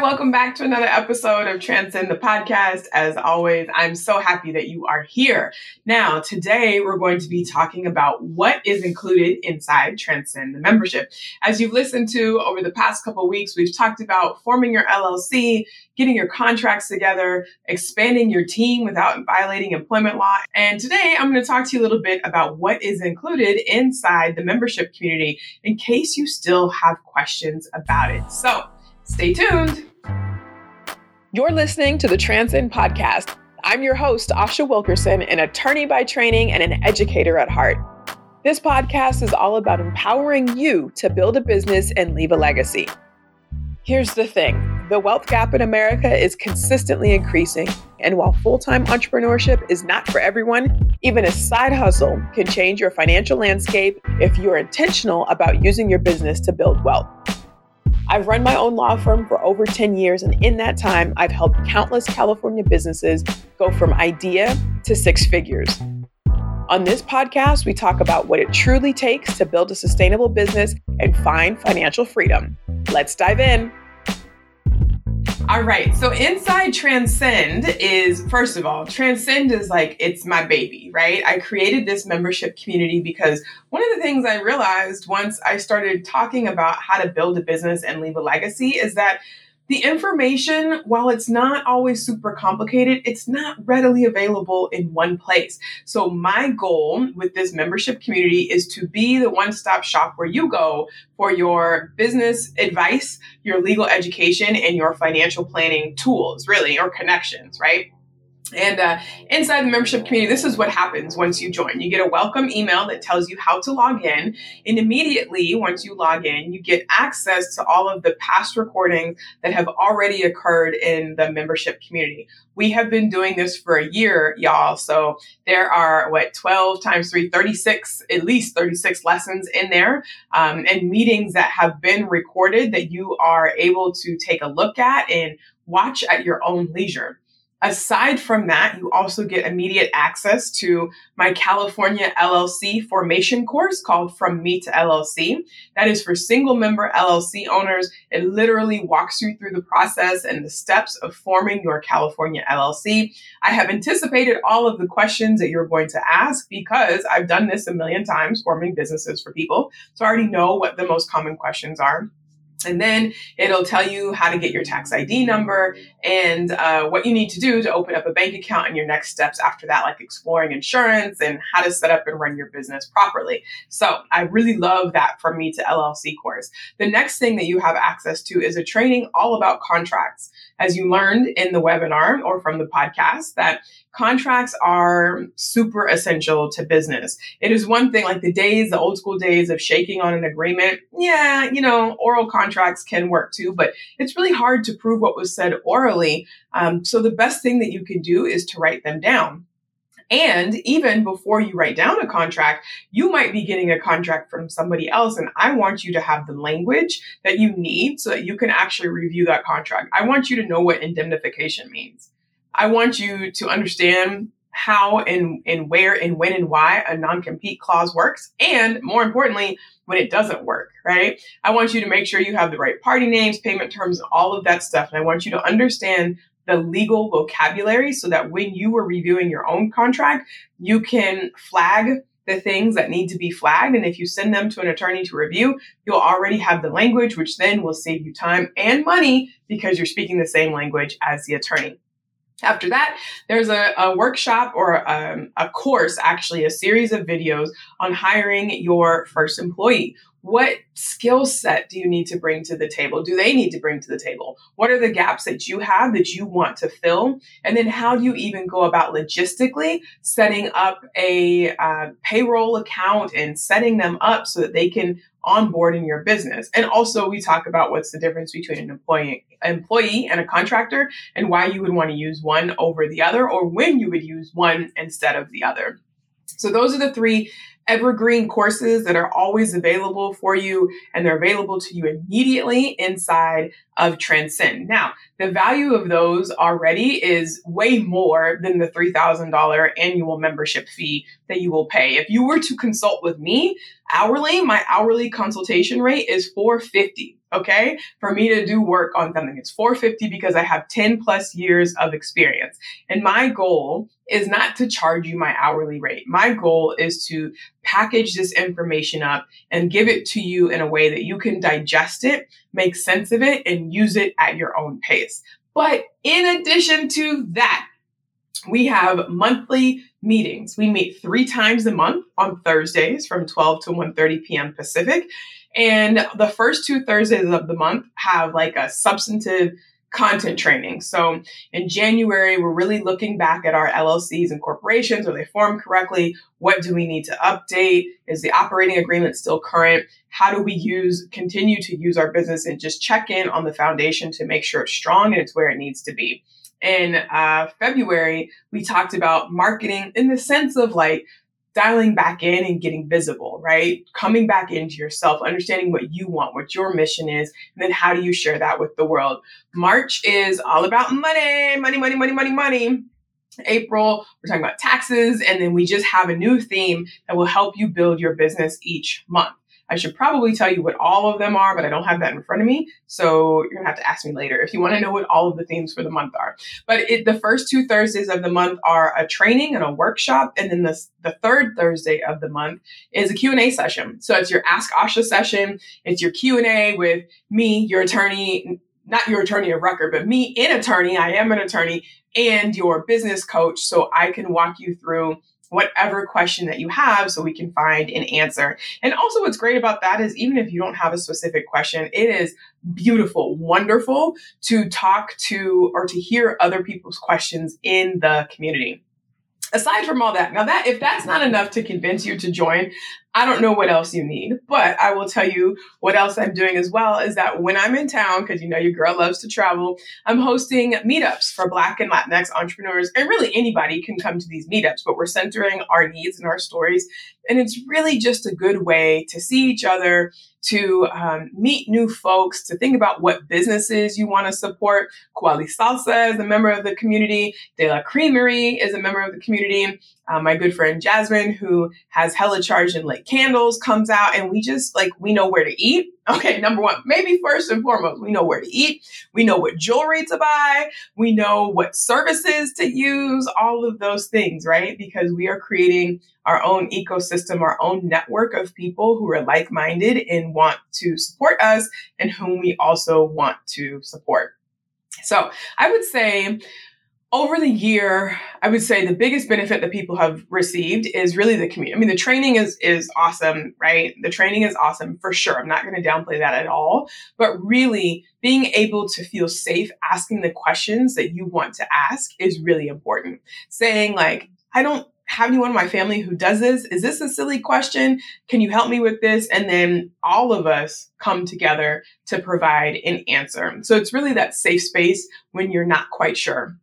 Welcome back to another episode of Transcend the Podcast. As always, I'm so happy that you are here. Now, today we're going to be talking about what is included inside Transcend the membership. As you've listened to over the past couple weeks, we've talked about forming your LLC, getting your contracts together, expanding your team without violating employment law. And today I'm going to talk to you a little bit about what is included inside the membership community in case you still have questions about it. So, stay tuned. You're listening to the Transcend Podcast. I'm your host, Asha Wilkerson, an attorney by training and an educator at heart. This podcast is all about empowering you to build a business and leave a legacy. Here's the thing the wealth gap in America is consistently increasing. And while full time entrepreneurship is not for everyone, even a side hustle can change your financial landscape if you're intentional about using your business to build wealth. I've run my own law firm for over 10 years, and in that time, I've helped countless California businesses go from idea to six figures. On this podcast, we talk about what it truly takes to build a sustainable business and find financial freedom. Let's dive in. All right. So inside Transcend is, first of all, Transcend is like, it's my baby, right? I created this membership community because one of the things I realized once I started talking about how to build a business and leave a legacy is that the information, while it's not always super complicated, it's not readily available in one place. So, my goal with this membership community is to be the one stop shop where you go for your business advice, your legal education, and your financial planning tools, really, or connections, right? And uh, inside the membership community, this is what happens once you join. You get a welcome email that tells you how to log in. And immediately, once you log in, you get access to all of the past recordings that have already occurred in the membership community. We have been doing this for a year, y'all. So there are, what, 12 times 3, 36, at least 36 lessons in there um, and meetings that have been recorded that you are able to take a look at and watch at your own leisure. Aside from that, you also get immediate access to my California LLC formation course called From Me to LLC. That is for single member LLC owners. It literally walks you through the process and the steps of forming your California LLC. I have anticipated all of the questions that you're going to ask because I've done this a million times forming businesses for people. So I already know what the most common questions are. And then it'll tell you how to get your tax ID number and uh, what you need to do to open up a bank account and your next steps after that, like exploring insurance and how to set up and run your business properly. So I really love that from me to LLC course. The next thing that you have access to is a training all about contracts. As you learned in the webinar or from the podcast, that contracts are super essential to business. It is one thing, like the days, the old school days of shaking on an agreement. Yeah, you know, oral contracts can work too, but it's really hard to prove what was said orally. Um, so the best thing that you can do is to write them down. And even before you write down a contract, you might be getting a contract from somebody else. And I want you to have the language that you need so that you can actually review that contract. I want you to know what indemnification means. I want you to understand how and, and where and when and why a non-compete clause works. And more importantly, when it doesn't work, right? I want you to make sure you have the right party names, payment terms, all of that stuff. And I want you to understand the legal vocabulary so that when you are reviewing your own contract, you can flag the things that need to be flagged. And if you send them to an attorney to review, you'll already have the language, which then will save you time and money because you're speaking the same language as the attorney. After that, there's a, a workshop or um, a course, actually, a series of videos on hiring your first employee. What skill set do you need to bring to the table? Do they need to bring to the table? What are the gaps that you have that you want to fill? And then how do you even go about logistically setting up a uh, payroll account and setting them up so that they can onboard in your business? And also, we talk about what's the difference between an employee, employee and a contractor and why you would want to use one over the other or when you would use one instead of the other. So those are the three evergreen courses that are always available for you and they're available to you immediately inside of Transcend. Now, the value of those already is way more than the $3,000 annual membership fee that you will pay. If you were to consult with me, Hourly, my hourly consultation rate is 450 okay for me to do work on something it's 450 because i have 10 plus years of experience and my goal is not to charge you my hourly rate my goal is to package this information up and give it to you in a way that you can digest it make sense of it and use it at your own pace. But in addition to that we have monthly meetings. We meet three times a month on thursdays from 12 to 1.30 p.m pacific. And the first two Thursdays of the month have like a substantive content training. So in January, we're really looking back at our LLCs and corporations. Are they formed correctly? What do we need to update? Is the operating agreement still current? How do we use, continue to use our business and just check in on the foundation to make sure it's strong and it's where it needs to be? In uh, February, we talked about marketing in the sense of like dialing back in and getting visible, right? Coming back into yourself, understanding what you want, what your mission is, and then how do you share that with the world? March is all about money, money, money, money, money, money. April, we're talking about taxes, and then we just have a new theme that will help you build your business each month. I should probably tell you what all of them are, but I don't have that in front of me. So you're gonna have to ask me later if you want to know what all of the themes for the month are. But it, the first two Thursdays of the month are a training and a workshop, and then the, the third Thursday of the month is a Q&A session. So it's your Ask Asha session. It's your Q&A with me, your attorney, not your attorney of record, but me, an attorney. I am an attorney and your business coach. So I can walk you through whatever question that you have so we can find an answer. And also, what's great about that is even if you don't have a specific question, it is beautiful, wonderful to talk to or to hear other people's questions in the community aside from all that now that if that's not enough to convince you to join I don't know what else you need, but I will tell you what else I'm doing as well is that when I'm in town, because you know your girl loves to travel, I'm hosting meetups for Black and Latinx entrepreneurs. And really anybody can come to these meetups, but we're centering our needs and our stories. And it's really just a good way to see each other, to um, meet new folks, to think about what businesses you want to support. Kuali Salsa is a member of the community. De La Creamery is a member of the community. Uh, my good friend Jasmine, who has hella charge and lit candles, comes out and we just like, we know where to eat. Okay, number one, maybe first and foremost, we know where to eat. We know what jewelry to buy. We know what services to use, all of those things, right? Because we are creating our own ecosystem, our own network of people who are like minded and want to support us and whom we also want to support. So I would say over the year, I would say the biggest benefit that people have received is really the community. I mean, the training is is awesome, right? The training is awesome for sure. I'm not going to downplay that at all. But really, being able to feel safe asking the questions that you want to ask is really important. Saying like, I don't have anyone in my family who does this. Is this a silly question? Can you help me with this? And then all of us come together to provide an answer. So it's really that safe space when you're not quite sure.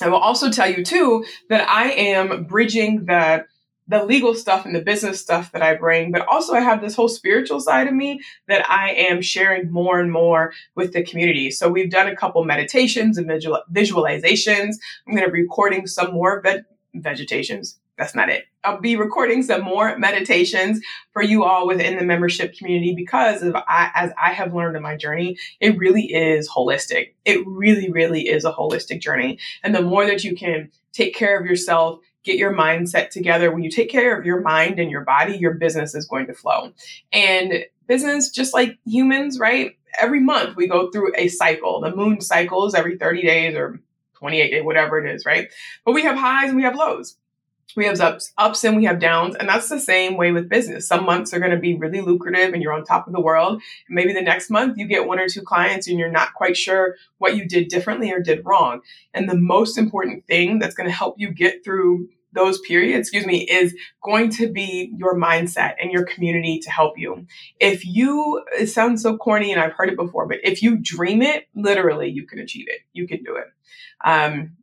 I will also tell you too that I am bridging the the legal stuff and the business stuff that I bring, but also I have this whole spiritual side of me that I am sharing more and more with the community. So we've done a couple meditations and visual, visualizations. I'm going to be recording some more ve- vegetations, that's not it. I'll be recording some more meditations for you all within the membership community because of I, as I have learned in my journey, it really is holistic. It really, really is a holistic journey. And the more that you can take care of yourself, get your mindset together, when you take care of your mind and your body, your business is going to flow. And business, just like humans, right? Every month we go through a cycle. The moon cycles every 30 days or 28 days, whatever it is, right? But we have highs and we have lows we have ups, ups and we have downs. And that's the same way with business. Some months are going to be really lucrative and you're on top of the world. Maybe the next month you get one or two clients and you're not quite sure what you did differently or did wrong. And the most important thing that's going to help you get through those periods, excuse me, is going to be your mindset and your community to help you. If you, it sounds so corny and I've heard it before, but if you dream it, literally you can achieve it. You can do it. Um,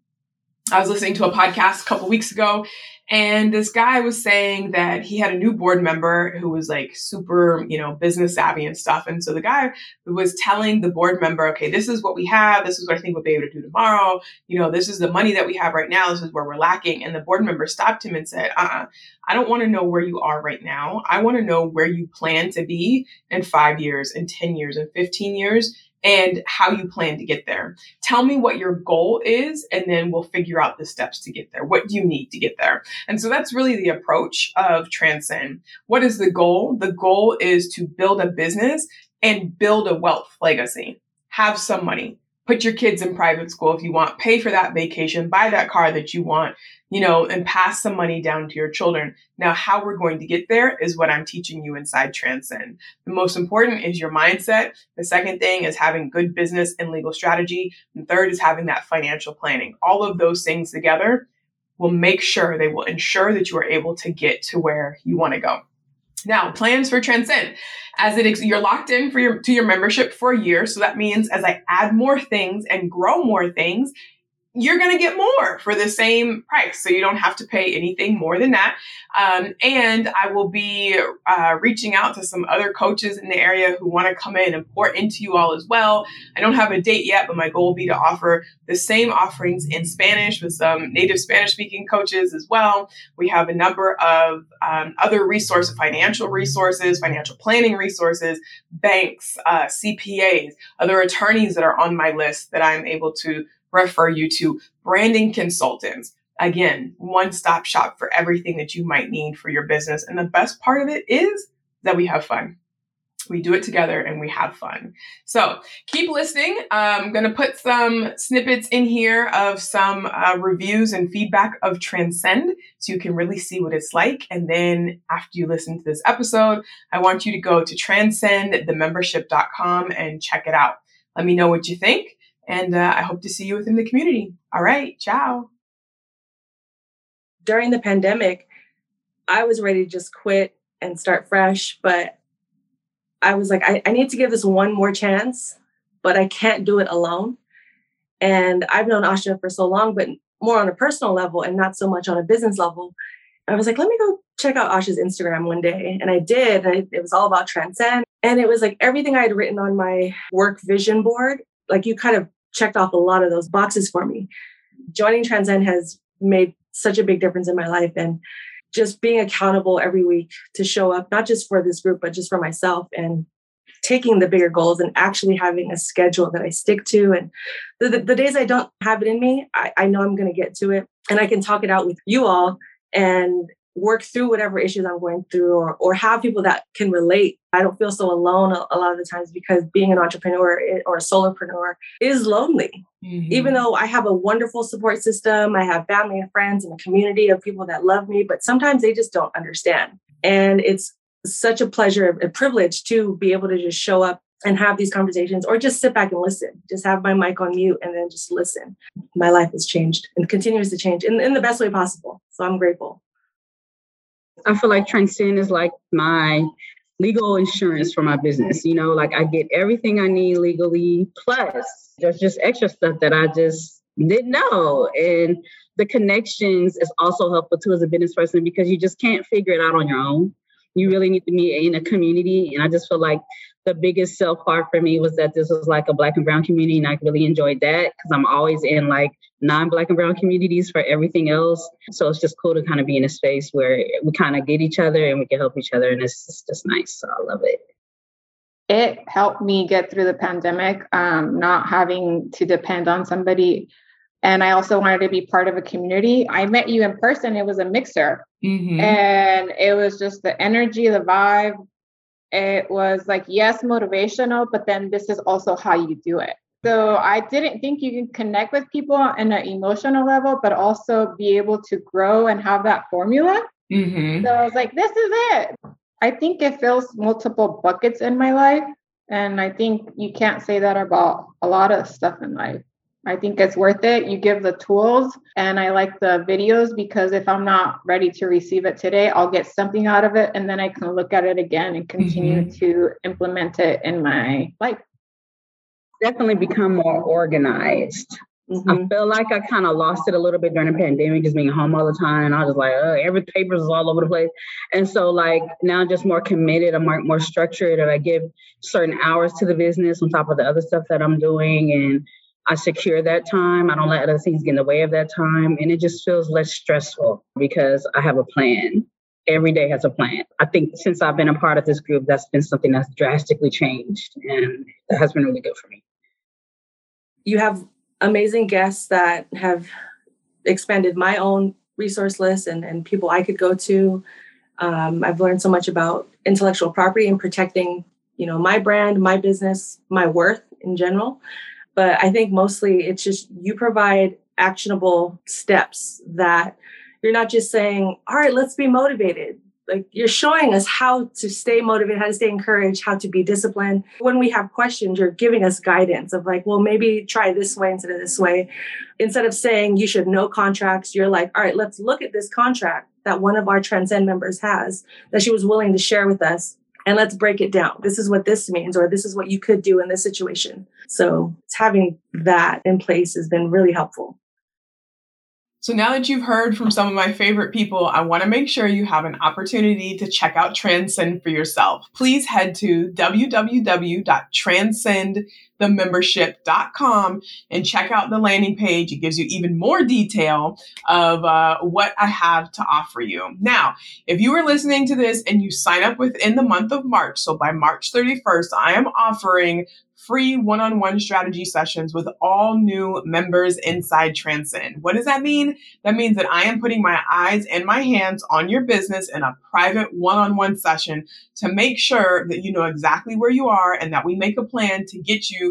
I was listening to a podcast a couple weeks ago and this guy was saying that he had a new board member who was like super, you know, business savvy and stuff. And so the guy was telling the board member, okay, this is what we have. This is what I think we'll be able to do tomorrow. You know, this is the money that we have right now. This is where we're lacking. And the board member stopped him and said, uh uh-uh, I don't want to know where you are right now. I want to know where you plan to be in five years, in 10 years, in 15 years and how you plan to get there. Tell me what your goal is, and then we'll figure out the steps to get there. What do you need to get there? And so that's really the approach of Transcend. What is the goal? The goal is to build a business and build a wealth legacy. Have some money. Put your kids in private school if you want. Pay for that vacation. Buy that car that you want you know, and pass some money down to your children. Now, how we're going to get there is what I'm teaching you inside Transcend. The most important is your mindset. The second thing is having good business and legal strategy. And third is having that financial planning. All of those things together will make sure they will ensure that you are able to get to where you want to go. Now, plans for Transcend. As it you're locked in for your to your membership for a year, so that means as I add more things and grow more things, you're going to get more for the same price. So you don't have to pay anything more than that. Um, and I will be uh, reaching out to some other coaches in the area who want to come in and pour into you all as well. I don't have a date yet, but my goal will be to offer the same offerings in Spanish with some native Spanish speaking coaches as well. We have a number of um, other resources, financial resources, financial planning resources, banks, uh, CPAs, other attorneys that are on my list that I'm able to refer you to branding consultants. Again, one stop shop for everything that you might need for your business. And the best part of it is that we have fun. We do it together and we have fun. So keep listening. I'm going to put some snippets in here of some uh, reviews and feedback of Transcend so you can really see what it's like. And then after you listen to this episode, I want you to go to transcendthemembership.com and check it out. Let me know what you think. And uh, I hope to see you within the community. All right. Ciao. During the pandemic, I was ready to just quit and start fresh, but I was like, I, I need to give this one more chance, but I can't do it alone. And I've known Asha for so long, but more on a personal level and not so much on a business level. I was like, let me go check out Asha's Instagram one day. And I did. It was all about transcend. And it was like everything I had written on my work vision board like you kind of checked off a lot of those boxes for me. Joining Transcend has made such a big difference in my life and just being accountable every week to show up, not just for this group, but just for myself and taking the bigger goals and actually having a schedule that I stick to. And the, the, the days I don't have it in me, I, I know I'm going to get to it and I can talk it out with you all and work through whatever issues I'm going through or, or have people that can relate. I don't feel so alone a, a lot of the times because being an entrepreneur or a solopreneur is lonely. Mm-hmm. Even though I have a wonderful support system, I have family and friends and a community of people that love me, but sometimes they just don't understand. And it's such a pleasure, a privilege to be able to just show up and have these conversations or just sit back and listen. Just have my mic on mute and then just listen. My life has changed and continues to change in, in the best way possible. So I'm grateful. I feel like Transcend is like my legal insurance for my business. You know, like I get everything I need legally, plus there's just extra stuff that I just didn't know. And the connections is also helpful too as a business person because you just can't figure it out on your own. You really need to be in a community. And I just feel like the biggest self part for me was that this was like a black and brown community and i really enjoyed that because i'm always in like non-black and brown communities for everything else. So it's just cool to kind of be in a space where we kind of get each other and we can help each other and it's just, just nice so i love it. It helped me get through the pandemic um, not having to depend on somebody. And i also wanted to be part of a community. I met you in person. It was a mixer. Mm-hmm. and it was just the energy the vibe it was like, yes, motivational, but then this is also how you do it. So I didn't think you can connect with people on an emotional level, but also be able to grow and have that formula. Mm-hmm. So I was like, this is it. I think it fills multiple buckets in my life. And I think you can't say that about a lot of stuff in life. I think it's worth it. You give the tools, and I like the videos because if I'm not ready to receive it today, I'll get something out of it, and then I can look at it again and continue mm-hmm. to implement it in my life. Definitely become more organized. Mm-hmm. I feel like I kind of lost it a little bit during the pandemic, just being home all the time. And I was just like, oh, every papers is all over the place. And so like now just more committed, I'm more, more structured and I give certain hours to the business on top of the other stuff that I'm doing. And I secure that time. I don't let other things get in the way of that time. And it just feels less stressful because I have a plan. Every day has a plan. I think since I've been a part of this group, that's been something that's drastically changed. And that has been really good for me. You have amazing guests that have expanded my own resource list and, and people I could go to. Um, I've learned so much about intellectual property and protecting, you know, my brand, my business, my worth in general. But I think mostly it's just you provide actionable steps that you're not just saying, all right, let's be motivated. Like you're showing us how to stay motivated, how to stay encouraged, how to be disciplined. When we have questions, you're giving us guidance of like, well, maybe try this way instead of this way. Instead of saying you should know contracts, you're like, all right, let's look at this contract that one of our Transcend members has that she was willing to share with us and let's break it down. This is what this means, or this is what you could do in this situation. So having that in place has been really helpful. So now that you've heard from some of my favorite people, I want to make sure you have an opportunity to check out Transcend for yourself. Please head to www.transcendthemembership.com and check out the landing page. It gives you even more detail of uh, what I have to offer you. Now, if you are listening to this and you sign up within the month of March, so by March 31st, I am offering free one on one strategy sessions with all new members inside Transcend. What does that mean? That means that I am putting my eyes and my hands on your business in a private one on one session to make sure that you know exactly where you are and that we make a plan to get you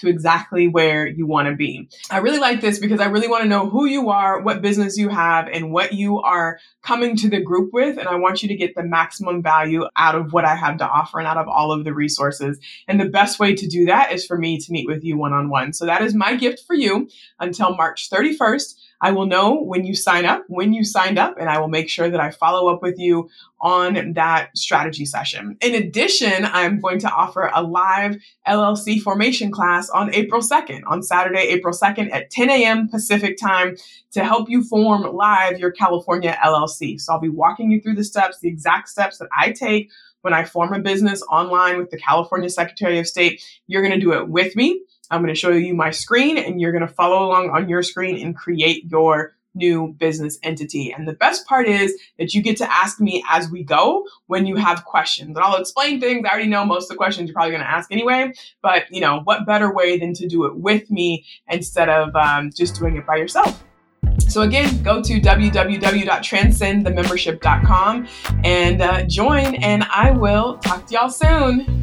to exactly where you want to be. I really like this because I really want to know who you are, what business you have, and what you are coming to the group with. And I want you to get the maximum value out of what I have to offer and out of all of the resources. And the best way to do that is for me to meet with you one on one. So that is my gift for you until March 31st. I will know when you sign up, when you signed up, and I will make sure that I follow up with you on that strategy session. In addition, I'm going to offer a live LLC formation class on April 2nd, on Saturday, April 2nd at 10 a.m. Pacific time to help you form live your California LLC. So I'll be walking you through the steps, the exact steps that I take when I form a business online with the California Secretary of State. You're going to do it with me. I'm going to show you my screen and you're going to follow along on your screen and create your new business entity. And the best part is that you get to ask me as we go when you have questions. And I'll explain things. I already know most of the questions you're probably going to ask anyway, but you know, what better way than to do it with me instead of um, just doing it by yourself? So again, go to www.transcendthemembership.com and uh, join, and I will talk to y'all soon.